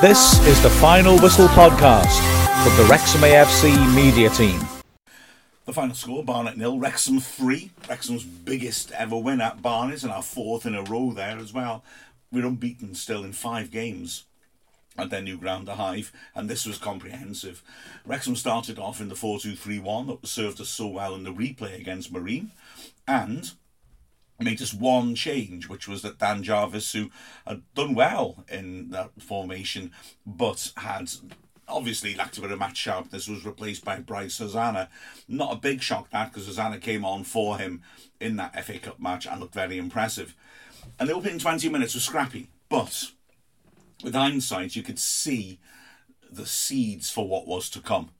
This is the Final Whistle podcast from the Wrexham AFC media team. The final score, Barnet nil, Wrexham three. Wrexham's biggest ever win at Barnet and our fourth in a row there as well. We're unbeaten still in five games at their new ground, the Hive, and this was comprehensive. Wrexham started off in the 4 2 3 1 that served us so well in the replay against Marine, and made just one change, which was that Dan Jarvis, who had done well in that formation, but had obviously lacked a bit of match sharpness, was replaced by Bryce Hosannah. Not a big shock that, because Hosannah came on for him in that FA Cup match and looked very impressive. And the opening 20 minutes was scrappy, but with hindsight, you could see the seeds for what was to come.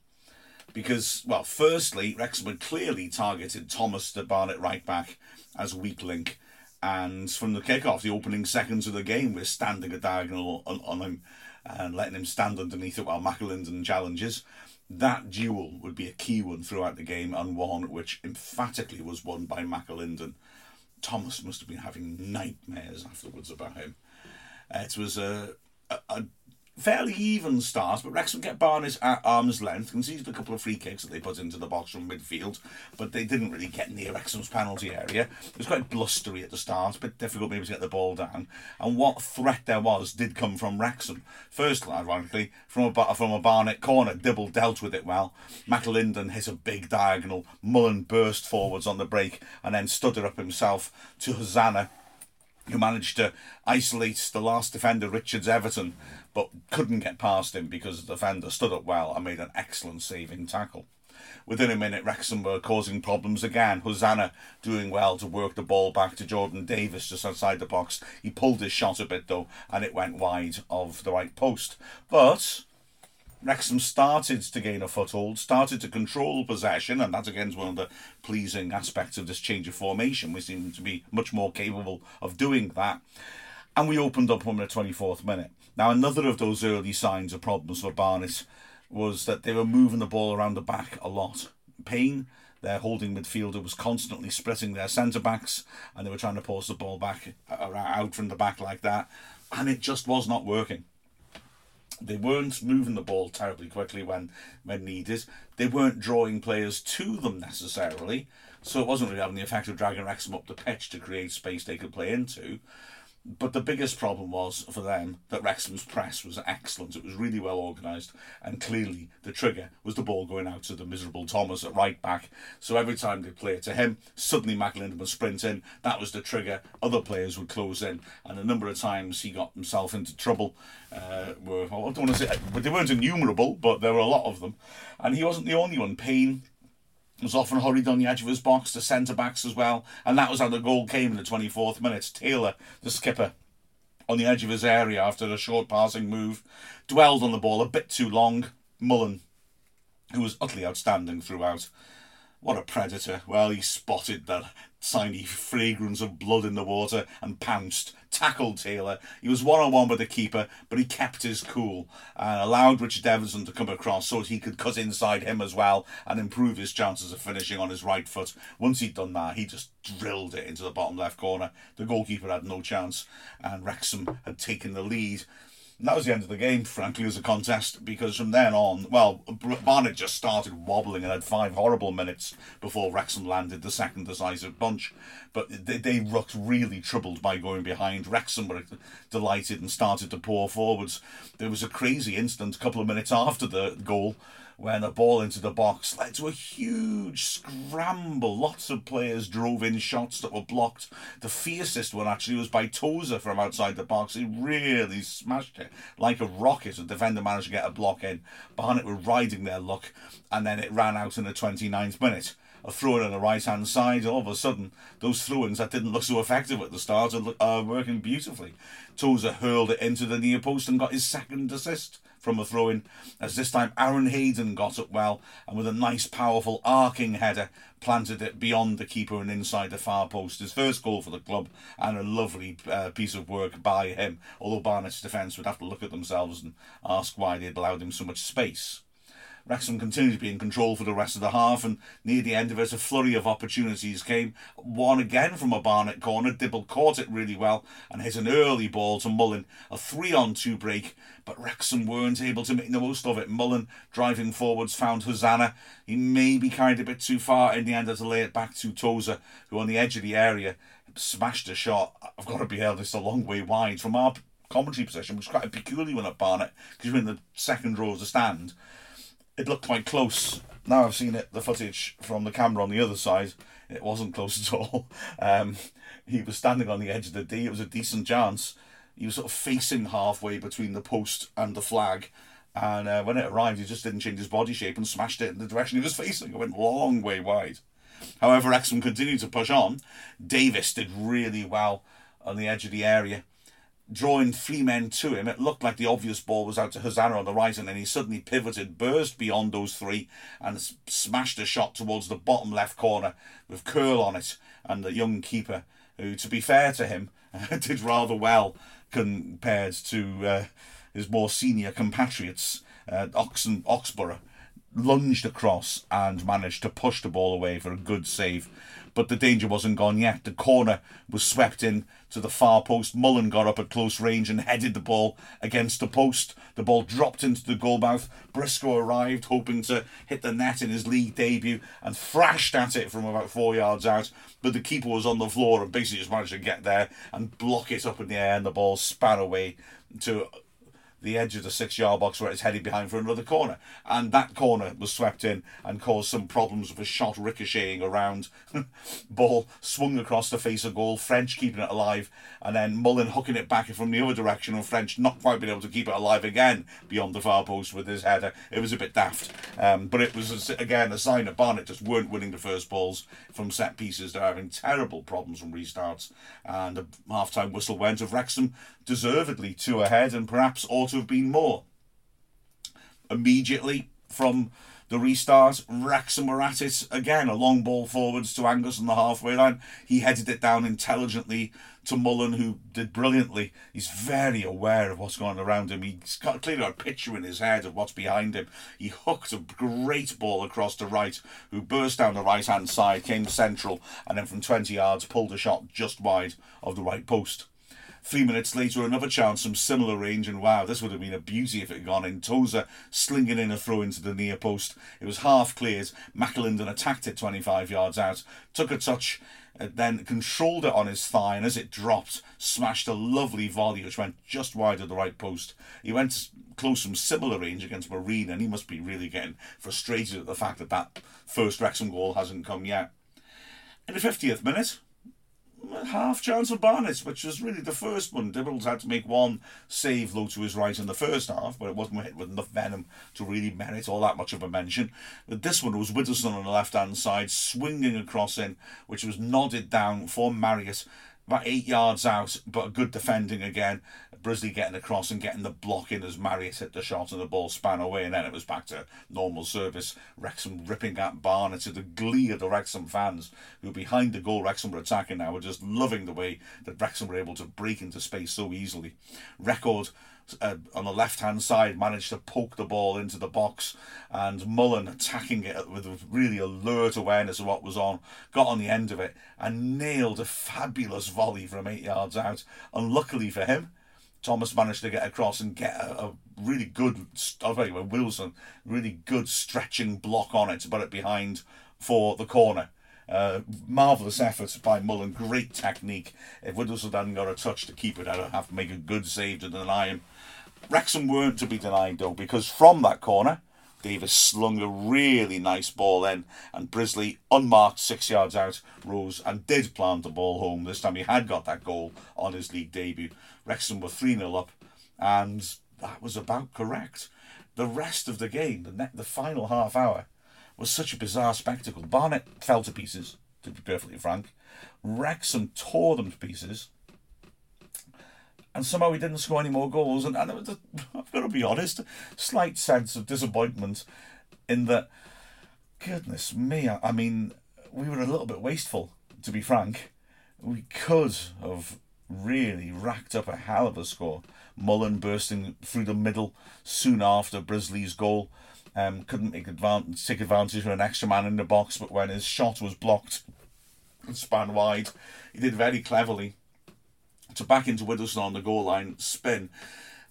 Because, well, firstly, Wrexham had clearly targeted Thomas the Barnet right back as weak link. And from the kick-off, the opening seconds of the game, we're standing a diagonal on, on him and letting him stand underneath it while McAlinden challenges. That duel would be a key one throughout the game and one which emphatically was won by McAlinden. Thomas must have been having nightmares afterwards about him. It was a, a, a fairly even start, but Wrexham get Barnet at arm's length. Conceded a couple of free kicks that they put into the box from midfield, but they didn't really get near Wrexham's penalty area. It was quite blustery at the start, a bit difficult maybe to get the ball down. And what threat there was did come from Wrexham. First, ironically, from a from a Barnet corner, Dibble dealt with it well. McAlinden hit a big diagonal. Mullin burst forwards on the break and then stood up himself to Hosannah who managed to isolate the last defender, Richards Everton, but couldn't get past him because the defender stood up well and made an excellent saving tackle. Within a minute, Wrexham were causing problems again. Hosannah doing well to work the ball back to Jordan Davies just outside the box. He pulled his shot a bit though, and it went wide of the right post. But Wrexham started to gain a foothold, started to control possession, and that again is one of the pleasing aspects of this change of formation. We seem to be much more capable of doing that. And we opened up on the 24th minute. Now, another of those early signs of problems for Barnet was that they were moving the ball around the back a lot. Payne, their holding midfielder, was constantly splitting their centre backs and they were trying to force the ball back uh, out from the back like that, and it just was not working. They weren't moving the ball terribly quickly when, when needed. They weren't drawing players to them necessarily, so it wasn't really having the effect of dragging Wrexham up the pitch to create space they could play into. But the biggest problem was for them that Wrexham's press was excellent. It was really well organised, and clearly the trigger was the ball going out to the miserable Thomas at right back. So every time they play it to him, suddenly McAlinden would sprint in. That was the trigger. Other players would close in, and a number of times he got himself into trouble. Uh, were I don't want to say, but they weren't innumerable, but there were a lot of them, and he wasn't the only one. Payne was often hurried on the edge of his box, the centre backs as well, and that was how the goal came in the 24th minute. Taylor, the skipper, on the edge of his area after a short passing move, dwelled on the ball a bit too long. Mullin, who was utterly outstanding throughout, what a predator. Well, he spotted that tiny fragrance of blood in the water and pounced, tackled Taylor. He was one on one with the keeper, but he kept his cool and allowed Richard Everton to come across so he could cut inside him as well and improve his chances of finishing on his right foot. Once he'd done that, he just drilled it into the bottom left corner. The goalkeeper had no chance, and Wrexham had taken the lead. And that was the end of the game, frankly, as a contest, because from then on, well, Barnet just started wobbling and had five horrible minutes before Wrexham landed the second decisive punch. But they, they looked really troubled by going behind. Wrexham were delighted and started to pour forwards. There was a crazy incident a couple of minutes after the goal when a ball into the box led to a huge scramble. Lots of players drove in shots that were blocked. The fiercest one actually was by Tozer from outside the box. He really smashed it like a rocket. The defender managed to get a block in. Barnet were riding their luck, and then it ran out in the 29th minute a throw in on the right hand side. All of a sudden, those throw ins that didn't look so effective at the start are, are working beautifully. Tozer hurled it into the near post and got his second assist from a throw in, as this time Aaron Hayden got up well and with a nice, powerful arcing header planted it beyond the keeper and inside the far post. His first goal for the club and a lovely uh, piece of work by him, although Barnet's defence would have to look at themselves and ask why they'd allowed him so much space. Wrexham continued to be in control for the rest of the half, and near the end of it, a flurry of opportunities came. One again from a Barnet corner. Dibble caught it really well and hit an early ball to Mullin, a three on two break, but Wrexham weren't able to make the most of it. Mullin, driving forwards, found Hosannah. He maybe carried a bit too far in the end, had to lay it back to Tozer, who on the edge of the area smashed a shot. I've got to be it's a long way wide from our commentary position, which is quite a peculiar one at Barnet because you're in the second row of the stand. It looked quite close. Now I've seen it, the footage from the camera on the other side. It wasn't close at all. Um, he was standing on the edge of the D. It was a decent chance. He was sort of facing halfway between the post and the flag. And uh, when it arrived, he just didn't change his body shape and smashed it in the direction he was facing. It went a long way wide. However, Wrexham continued to push on. Davies did really well on the edge of the area drawing three men to him. It looked like the obvious ball was out to Hosannah on the right, and then he suddenly pivoted, burst beyond those three, and smashed a shot towards the bottom left corner with curl on it. And the young keeper, who, to be fair to him, did rather well compared to uh, his more senior compatriots, uh, Oxen, Oxborough, lunged across and managed to push the ball away for a good save but the danger wasn't gone yet. The corner was swept in to the far post. Mullin got up at close range and headed the ball against the post. The ball dropped into the goalmouth. Brisley arrived, hoping to hit the net in his league debut, and thrashed at it from about four yards out. But the keeper was on the floor and basically just managed to get there and block it up in the air, and the ball span away to the edge of the six yard box where it's headed behind for another corner. And that corner was swept in and caused some problems with a shot ricocheting around. Ball swung across the face of goal, French keeping it alive, and then Mullin hooking it back from the other direction, and French not quite being able to keep it alive again beyond the far post with his header. It was a bit daft. Um, but it was, again, a sign that Barnet just weren't winning the first balls from set pieces. They're having terrible problems from restarts. And the half time whistle went of Wrexham deservedly two ahead and perhaps ought to have been more. Immediately from the restart, Wrexham were at it again. A long ball forwards to Angus on the halfway line. He headed it down intelligently to Mullin, who did brilliantly. He's very aware of what's going on around him. He's got clearly a picture in his head of what's behind him. He hooked a great ball across the right, who burst down the right hand side, came central, and then from 20 yards pulled a shot just wide of the right post. Three minutes later, another chance from similar range, and wow, this would have been a beauty if it had gone in. Tozer slinging in a throw into the near post. It was half cleared. McAlinden attacked it 25 yards out, took a touch, uh, then controlled it on his thigh, and as it dropped, smashed a lovely volley which went just wide of the right post. He went close from similar range against Marine, and he must be really getting frustrated at the fact that that first Wrexham goal hasn't come yet. In the 50th minute, half chance of Barnet, which was really the first one. Dibbles had to make one save low to his right in the first half, but it wasn't hit with enough venom to really merit all that much of a mention. But this one was Widdowson on the left hand side, swinging across in, which was nodded down for Marriott about eight yards out, but good defending again. Brisley getting across and getting the block in as Marriott hit the shot and the ball span away, and then it was back to normal service. Wrexham ripping at Barnet to the glee of the Wrexham fans who behind the goal Wrexham were attacking now were just loving the way that Wrexham were able to break into space so easily. Record uh, on the left hand side managed to poke the ball into the box, and Mullin attacking it with really alert awareness of what was on, got on the end of it and nailed a fabulous volley from eight yards out. Unluckily for him, Thomas managed to get across and get a, a really good, you, Wilson, really good stretching block on it to put it behind for the corner. Uh, marvellous effort by Mullin, great technique. If Widdowson hadn't got a touch to keep it, I'd have to make a good save to deny him. Wrexham weren't to be denied though, because from that corner, Davies slung a really nice ball in, and Brisley, unmarked six yards out, rose and did plant the ball home. This time he had got that goal on his league debut. Wrexham were 3 0 up, and that was about correct. The rest of the game, the, ne- the final half hour, was such a bizarre spectacle. Barnet fell to pieces, to be perfectly frank. Wrexham tore them to pieces and somehow we didn't score any more goals. And, and a, I've got to be honest, slight sense of disappointment in that. Goodness me, I, I mean, we were a little bit wasteful, to be frank. We could have really racked up a hell of a score. Mullin bursting through the middle soon after Brisley's goal. Um, couldn't make advantage, take advantage of an extra man in the box, but when his shot was blocked and span wide, he did very cleverly to back into Widdowson on the goal line, spin,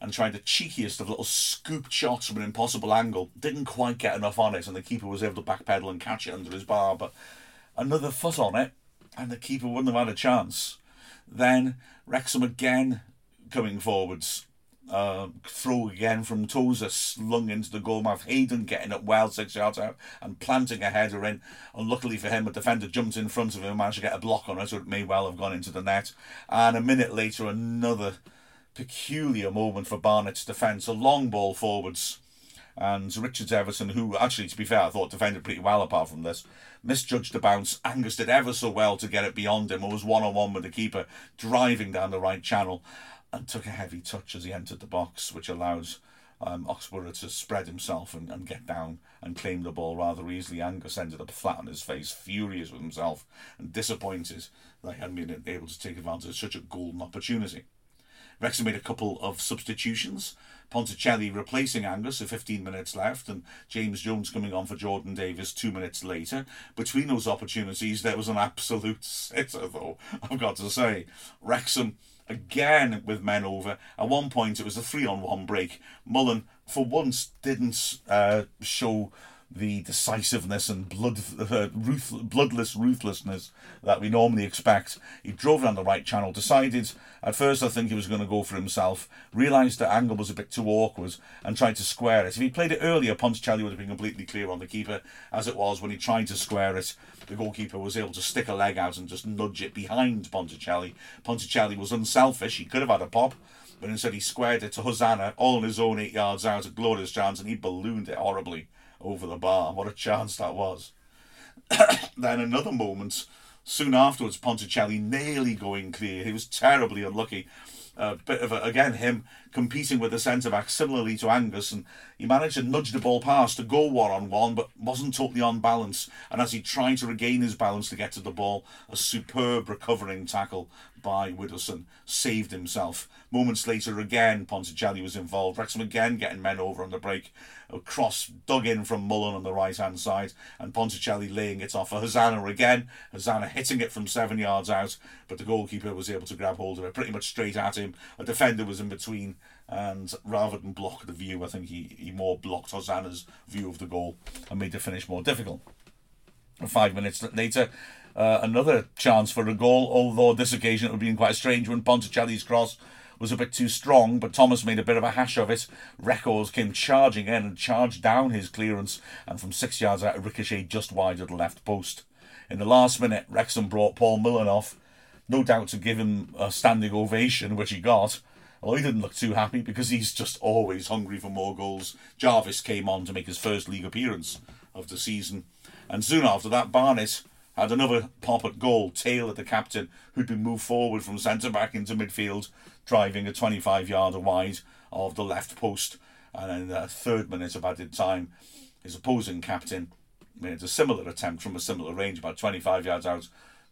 and tried the cheekiest of little scoop shots from an impossible angle. Didn't quite get enough on it, and the keeper was able to backpedal and catch it under his bar. But another foot on it, and the keeper wouldn't have had a chance. Then Wrexham again coming forwards. Uh, throw again from Tozer slung into the goal mouth. Hayden getting up well six yards out and planting a header in. Unluckily for him, a defender jumped in front of him and managed to get a block on it, so it may well have gone into the net. And a minute later, another peculiar moment for Barnet's defence. A long ball forwards. And Richards Everton, who actually, to be fair, I thought defended pretty well apart from this, misjudged the bounce. Angus did ever so well to get it beyond him. It was one on one with the keeper, driving down the right channel, and took a heavy touch as he entered the box, which allows um, Oxborough to spread himself and, and get down and claim the ball rather easily. Angus ended up flat on his face, furious with himself and disappointed that he hadn't been able to take advantage of such a golden opportunity. Wrexham made a couple of substitutions. Ponticelli replacing Angus with 15 minutes left, and James Jones coming on for Jordan Davies two minutes later. Between those opportunities, there was an absolute sitter, though, I've got to say. Wrexham again with men over. At one point, it was a three on one break. Mullin, for once, didn't uh, show the decisiveness and blood, uh, ruth, bloodless ruthlessness that we normally expect. He drove down the right channel, decided at first I think he was going to go for himself, realised the angle was a bit too awkward and tried to square it. If he played it earlier, Ponticelli would have been completely clear on the keeper. As it was, when he tried to square it, the goalkeeper was able to stick a leg out and just nudge it behind Ponticelli. Ponticelli was unselfish, he could have had a pop but instead he squared it to Hosannah all on his own eight yards out, a glorious chance, and he ballooned it horribly over the bar. What a chance that was. then another moment soon afterwards, Ponticelli nearly going clear. He was terribly unlucky. A bit of a, again him competing with the centre back similarly to Angus, and he managed to nudge the ball past to go one on one, but wasn't totally on balance. And as he tried to regain his balance to get to the ball, a superb recovering tackle by Widdowson saved himself. Moments later, again Ponticelli was involved. Wrexham again getting men over on the break, a cross dug in from Mullin on the right hand side, and Ponticelli laying it off for Hosannah again. Hosannah hitting it from seven yards out, but the goalkeeper was able to grab hold of it pretty much straight at him. A defender was in between, and rather than block the view, I think he, he more blocked Hosannah's view of the goal and made the finish more difficult. Five minutes later, uh, another chance for a goal, although this occasion it would have been quite strange when Ponticelli's cross was a bit too strong, but Thomas made a bit of a hash of it. Reckords came charging in and charged down his clearance, and from six yards out, ricocheted just wide of the left post. In the last minute, Wrexham brought Paul Mullin off, no doubt to give him a standing ovation, which he got. Although he didn't look too happy because he's just always hungry for more goals. Jarvis came on to make his first league appearance of the season. And soon after that, Barnet had another pop at goal, Taylor the captain, who'd been moved forward from centre back into midfield driving a 25 yarder wide of the left post. And in the third minute of added time, his opposing captain made a similar attempt from a similar range, about 25 yards out.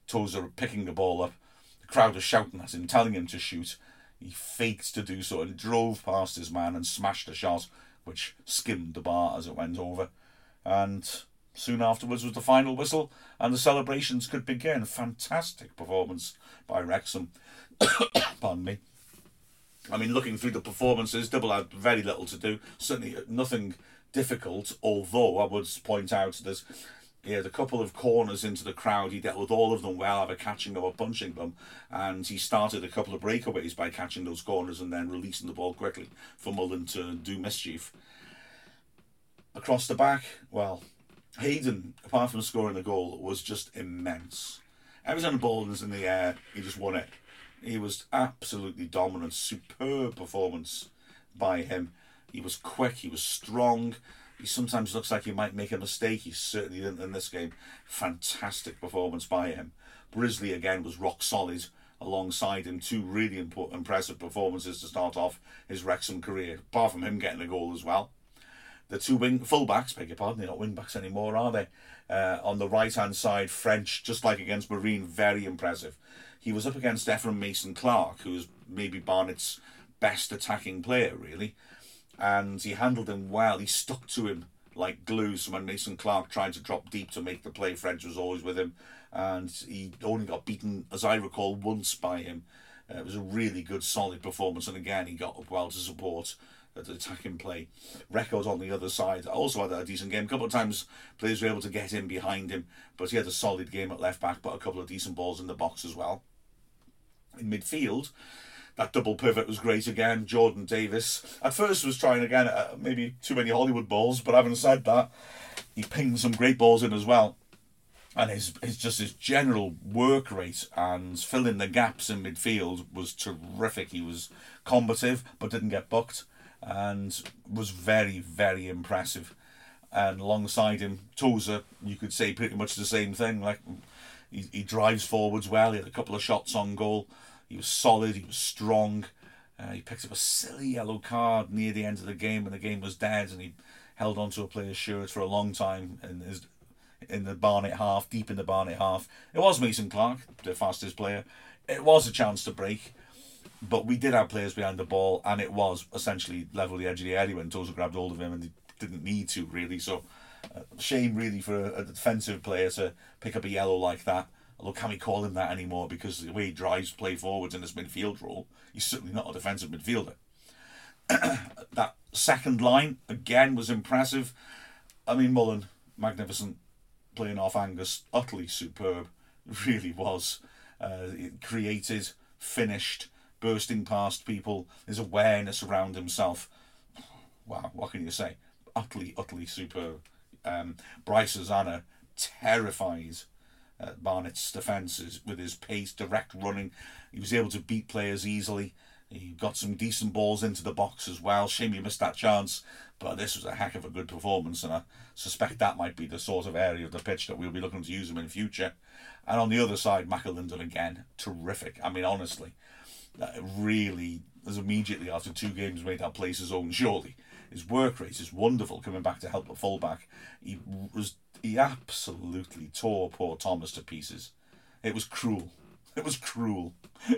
Tozer picking the ball up. The crowd are shouting at him, telling him to shoot. He faked to do so and drove past his man and smashed a shot, which skimmed the bar as it went over. And soon afterwards was the final whistle, and the celebrations could begin. Fantastic performance by Wrexham. Pardon me. I mean, looking through the performances, Dibble had very little to do. Certainly uh, nothing difficult, although I would point out there's he had a couple of corners into the crowd. He dealt with all of them well, either catching them or punching them. And he started a couple of breakaways by catching those corners and then releasing the ball quickly for Mullin to do mischief. Across the back, well, Hayden, apart from scoring the goal, was just immense. Every time the ball was in the air, he just won it. He was absolutely dominant, superb performance by him. He was quick, he was strong. He sometimes looks like he might make a mistake. He certainly didn't in this game. Fantastic performance by him. Brisley again was rock solid alongside him. Two really imp- impressive performances to start off his Wrexham career, apart from him getting a goal as well. The two wing fullbacks, beg your pardon, they're not wing backs anymore, are they? Uh, on the right hand side, French, just like against Marine, very impressive. He was up against Ephron Mason Clark, who was maybe Barnet's best attacking player, really. And he handled him well. He stuck to him like glue. So when Mason Clark tried to drop deep to make the play, French was always with him. And he only got beaten, as I recall, once by him. Uh, it was a really good, solid performance. And again, he got up well to support the attacking play. Reckords on the other side also had a decent game. A couple of times players were able to get in behind him, but he had a solid game at left back, but a couple of decent balls in the box as well. In midfield, that double pivot was great again. Jordan Davies at first was trying again, uh, maybe too many Hollywood balls, but having said that, he pinged some great balls in as well. And his, his just his general work rate and filling the gaps in midfield was terrific. He was combative but didn't get bucked and was very, very impressive. And alongside him, Tozer, you could say pretty much the same thing. Like he, he drives forwards well. He had a couple of shots on goal. He was solid. He was strong. Uh, he picked up a silly yellow card near the end of the game when the game was dead, and he held on to a player's shirt for a long time in his in the Barnet half, deep in the Barnet half. It was Mason Clark, the fastest player. It was a chance to break, but we did have players behind the ball, and it was essentially level the edge of the area when Tozer grabbed hold of him, and he didn't need to really. So, uh, shame really for a, a, defensive player to pick up a yellow like that. Although can we call him that anymore? Because the way he drives play forwards in this midfield role, he's certainly not a defensive midfielder. that second line again was impressive. I mean, Mullin, magnificent, playing off Angus, utterly superb, really was. Uh, created, finished bursting past people, his awareness around himself. Wow, what can you say? Utterly, utterly superb. Um, Bryce terrifies uh, Barnet's defences with his pace, direct running. He was able to beat players easily. He got some decent balls into the box as well. Shame he missed that chance, but this was a heck of a good performance, and I suspect that might be the sort of area of the pitch that we'll be looking to use him in future. And on the other side, McAlinden again, terrific. I mean, honestly, really, as immediately after two games, made that place his own. Surely, his work rate is wonderful. Coming back to help the fullback, he was he absolutely tore poor Thomas to pieces. It was cruel. It was cruel.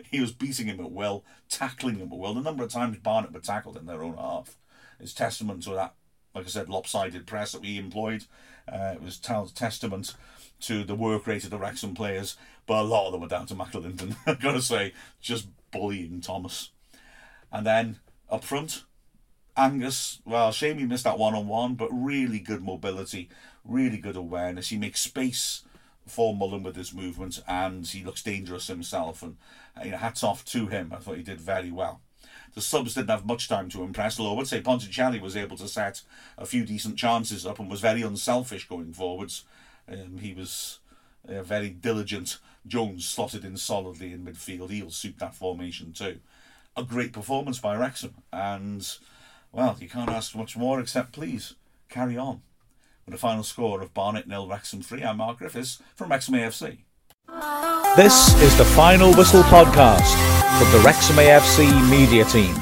He was beating him at will, tackling him at will. The number of times Barnet were tackled in their own half is testament to that. Like I said, lopsided press that we employed. Uh, it was testament to the work rate of the Wrexham players, but a lot of them were down to McAlinden. I've got to say, just bullying Thomas. And then up front, Angus, well, shame he missed that one on one, but really good mobility, really good awareness. He makes space for Mullin with his movement and he looks dangerous himself. And you know, hats off to him. I thought he did very well. The subs didn't have much time to impress, although I would say Ponticelli was able to set a few decent chances up and was very unselfish going forwards. Um, he was uh, very diligent. Jones slotted in solidly in midfield. He'll suit that formation too. A great performance by Wrexham, and well, you can't ask much more except please carry on. With a final score of Barnet nil, Wrexham three. I'm Mark Griffiths from Wrexham AFC. This is the Final Whistle podcast from the Wrexham AFC media team.